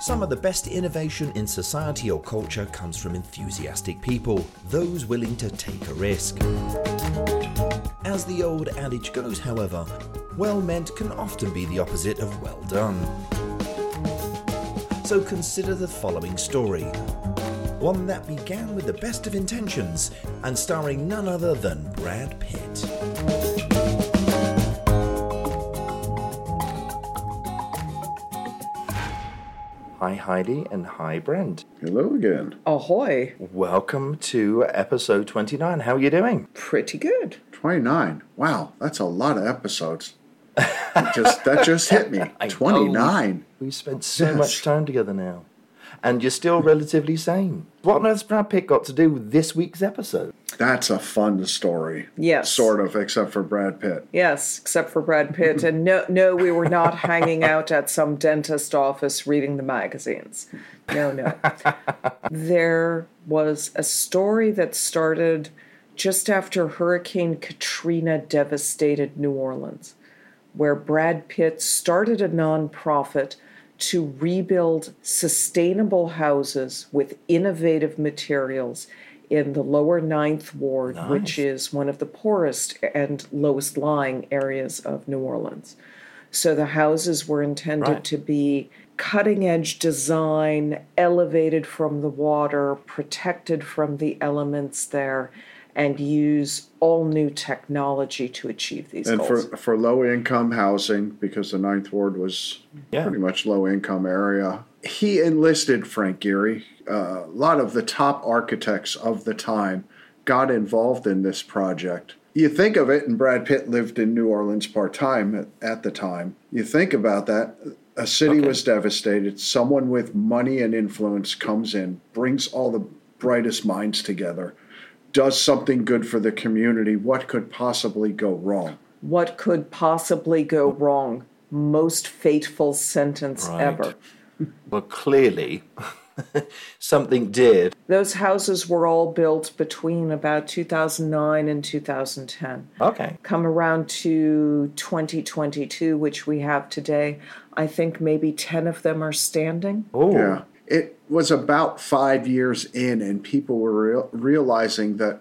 Some of the best innovation in society or culture comes from enthusiastic people, those willing to take a risk. As the old adage goes, however, well meant can often be the opposite of well done. So consider the following story one that began with the best of intentions and starring none other than Brad Pitt. Hi, Heidi, and hi, Brent. Hello again. Ahoy. Welcome to episode 29. How are you doing? Pretty good. 29. Wow, that's a lot of episodes. That just that just hit me. I know. 29. We spent so Yes. much time together now. And you're still relatively sane. What on earth's Brad Pitt got to do with this week's episode? That's a fun story. Yes. Sort of, except for Brad Pitt. Yes, except for Brad Pitt. And no, no, we were not hanging out at some dentist office reading the magazines. No, no. there was a story that started just after Hurricane Katrina devastated New Orleans, where Brad Pitt started a nonprofit to rebuild sustainable houses with innovative materials in the lower ninth ward, which is one of the poorest and lowest lying areas of New Orleans. So the houses were intended Right. to be cutting edge design, elevated from the water, protected from the elements there, and use all new technology to achieve these And for, goals. for low income housing, because the Ninth Ward was Yeah. pretty much low income area, he enlisted Frank Gehry. Uh, a lot of the top architects of the time got involved in this project. You think of it, and Brad Pitt lived in New Orleans part time at, at the time. You think about that. A city Okay. was devastated. Someone with money and influence comes in, brings all the brightest minds together, does something good for the community. What could possibly go wrong? what could possibly go wrong? Most fateful sentence Right. ever. Well, clearly, something did. Those houses were all built between about 2009 and 2010. Okay. Come around to 2022, which we have today, I think maybe 10 of them are standing. Oh, Yeah. It was about five years in, and people were real, realizing that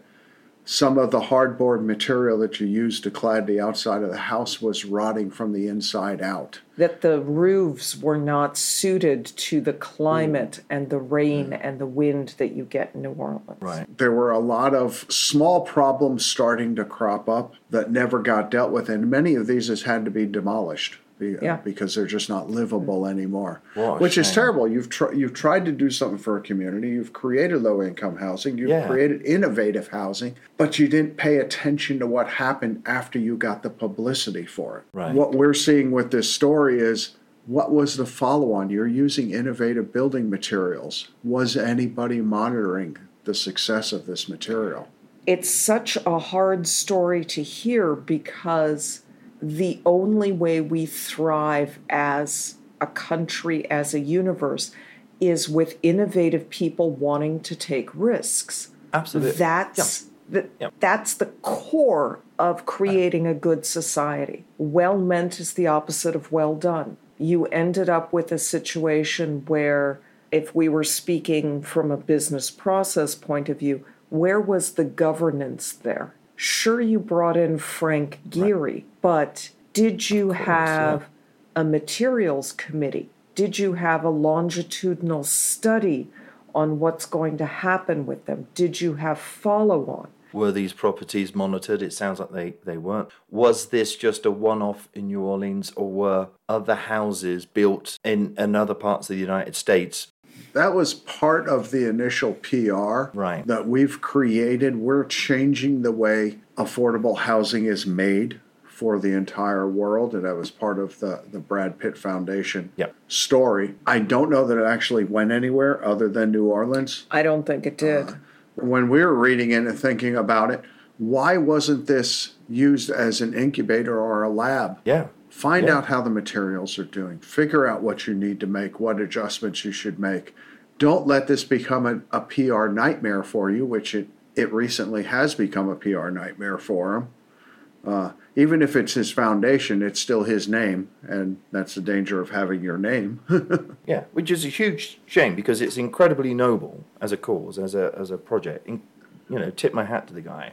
some of the hardboard material that you used to clad the outside of the house was rotting from the inside out. That the roofs were not suited to the climate mm. and the rain mm. and the wind that you get in New Orleans. right. There were a lot of small problems starting to crop up that never got dealt with, and many of these has had to be demolished be- uh, Yeah. because they're just not livable anymore. What a Which is terrible. You've tr- you've tried to do something for a community. You've created low income housing. You've Yeah. created innovative housing, but you didn't pay attention to what happened after you got the publicity for it. Right. What we're seeing with this story is. What was the follow on? You're using innovative building materials. Was anybody monitoring the success of this material? it's such a hard story to hear because the only way we thrive as a country, as a universe, is with innovative people wanting to take risks. Absolutely. That's the, Yep. that's the core of creating a good society. Well meant is the opposite of well done. You ended up with a situation where, if we were speaking from a business process point of view, where was the governance there? Sure, you brought in Frank Gehry, but did you have a materials committee? Did you have a longitudinal study on what's going to happen with them? Did you have follow on? Were these properties monitored? It sounds like they, they weren't. Was this just a one off in New Orleans, or were other houses built in, in other parts of the United States? That was part of the initial PR Right. that we've created. We're changing the way affordable housing is made for the entire world, and that was part of the, the Brad Pitt Foundation Yep. story. I don't know that it actually went anywhere other than New Orleans. I don't think it did. Uh, when we were reading it and thinking about it, why wasn't this used as an incubator or a lab? Yeah. Find Yeah. out how the materials are doing. Figure out what you need to make, what adjustments you should make. Don't let this become a, a PR nightmare for you, which it, it recently has become a PR nightmare for them. Uh, even if it's his foundation, it's still his name, and that's the danger of having your name. Yeah, which is a huge shame because it's incredibly noble as a cause, as a as a project. In, you know, tip my hat to the guy.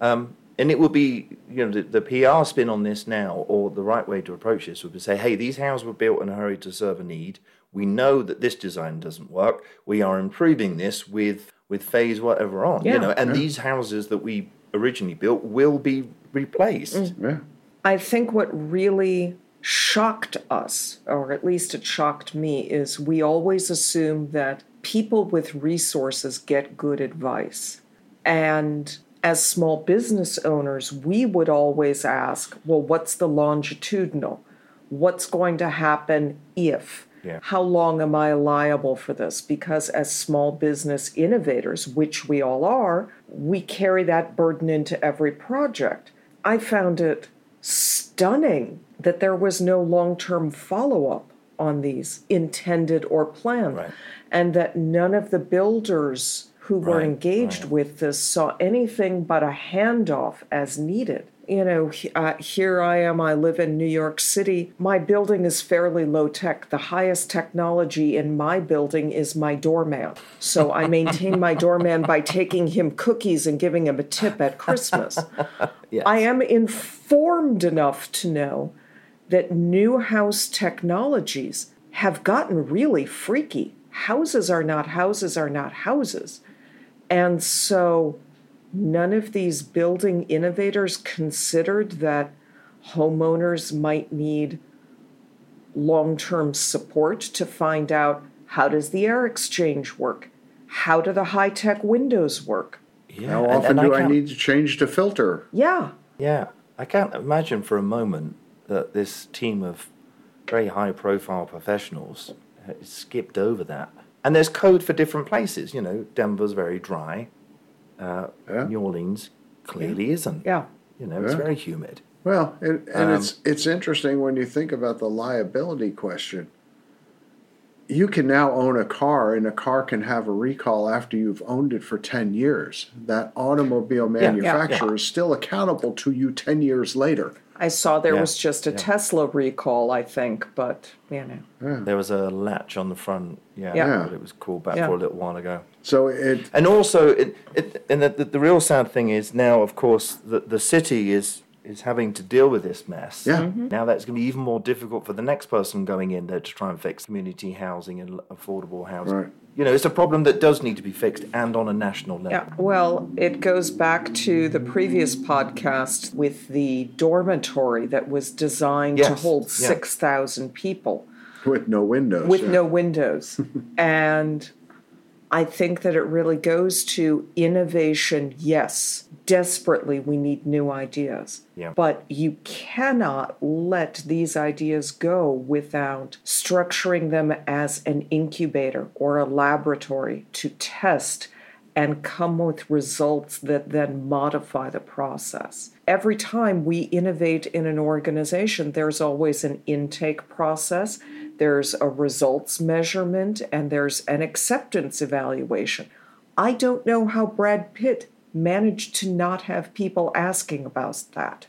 Um, and it would be, you know, the, the PR spin on this now, or the right way to approach this would be say, hey, these houses were built in a hurry to serve a need. We know that this design doesn't work. We are improving this with with phase whatever on, Yeah. you know, and these houses that we originally built will be replaced. Mm. yeah. I think what really shocked us, or at least it shocked me, is we always assume that people with resources get good advice. And as small business owners, we would always ask, well, what's the longitudinal? What's going to happen if? Yeah. How long am I liable for this? Because as small business innovators, which we all are, we carry that burden into every project. I found it stunning that there was no long term follow up on these intended or planned, Right. and that none of the builders who were engaged right. with this saw anything but a handoff as needed. You know, uh, here I am, I live in New York City. My building is fairly low tech. The highest technology in my building is my doorman. So I maintain my doorman by taking him cookies and giving him a tip at Christmas. Yes. I am informed enough to know that new house technologies have gotten really freaky. Houses are not houses are not houses. And so none of these building innovators considered that homeowners might need long-term support to find out how does the air exchange work? How do the high-tech windows work? Yeah, How often and do I, can't- need to change the filter? Yeah. Yeah, I can't imagine for a moment that this team of very high profile professionals skipped over that. And there's code for different places. You know, Denver's very dry. Uh, Yeah. New Orleans clearly isn't. Yeah. You know, it's very humid. Well, and, and Um, it's it's interesting when you think about the liability question. You can now own a car, and a car can have a recall after you've owned it for ten years. That automobile Yeah, yeah, manufacturer yeah. is still accountable to you ten years later. I saw there Yeah, was just a yeah. Tesla recall, I think, but you know. There was a latch on the front. Yeah, Yeah. but it was called back Yeah. for a little while ago. So it And also, it, it, and the, the, the real sad thing is now, of course, the, the city is is having to deal with this mess. Yeah. Mm-hmm. Now that's going to be even more difficult for the next person going in there to try and fix community housing and affordable housing. Right. You know, it's a problem that does need to be fixed and on a national level. Yeah, well, it goes back to the previous podcast with the dormitory that was designed to Yes, hold yeah. 6,000 people with no windows. with yeah. no windows. and I think that it really goes to innovation. Yes, desperately, we need new ideas. Yeah. But you cannot let these ideas go without structuring them as an incubator or a laboratory to test and come with results that then modify the process. Every time we innovate in an organization, there's always an intake process, there's a results measurement, and there's an acceptance evaluation. I don't know how Brad Pitt managed to not have people asking about that.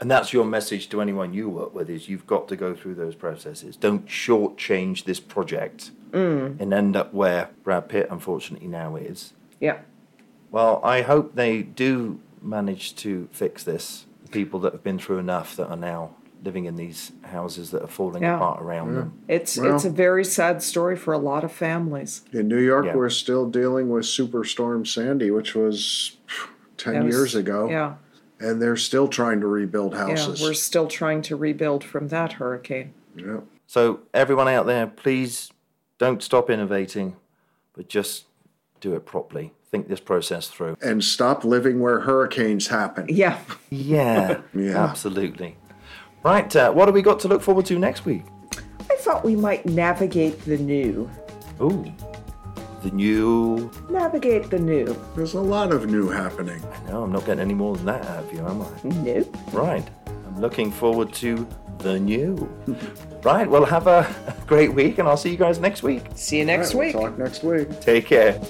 And that's your message to anyone you work with: is you've got to go through those processes. Don't shortchange this project Mm. and end up where Brad Pitt, unfortunately, now is. Yeah. Well, I hope they do manage to fix this. People that have been through enough that are now living in these houses that are falling Yeah. apart around them. It's Well- it's a very sad story for a lot of families. In New York, Yeah. we're still dealing with Superstorm Sandy, which was ten was- years ago, Yeah. and they're still trying to rebuild houses. Yeah, we're still trying to rebuild from that hurricane. Yeah. So, everyone out there, please don't stop innovating, but just do it properly. Think this process through. And stop living where hurricanes happen. Yeah. Yeah, Yeah. absolutely. Right, uh, what have we got to look forward to next week? I thought we might navigate the new. Ooh, the new. Navigate the new. There's a lot of new happening. I know, I'm not getting any more than that out of you, am I? Nope. Right. I'm looking forward to the new. right. Well, have a great week, and I'll see you guys next week. See you next All right, week. We'll talk next week. Take care.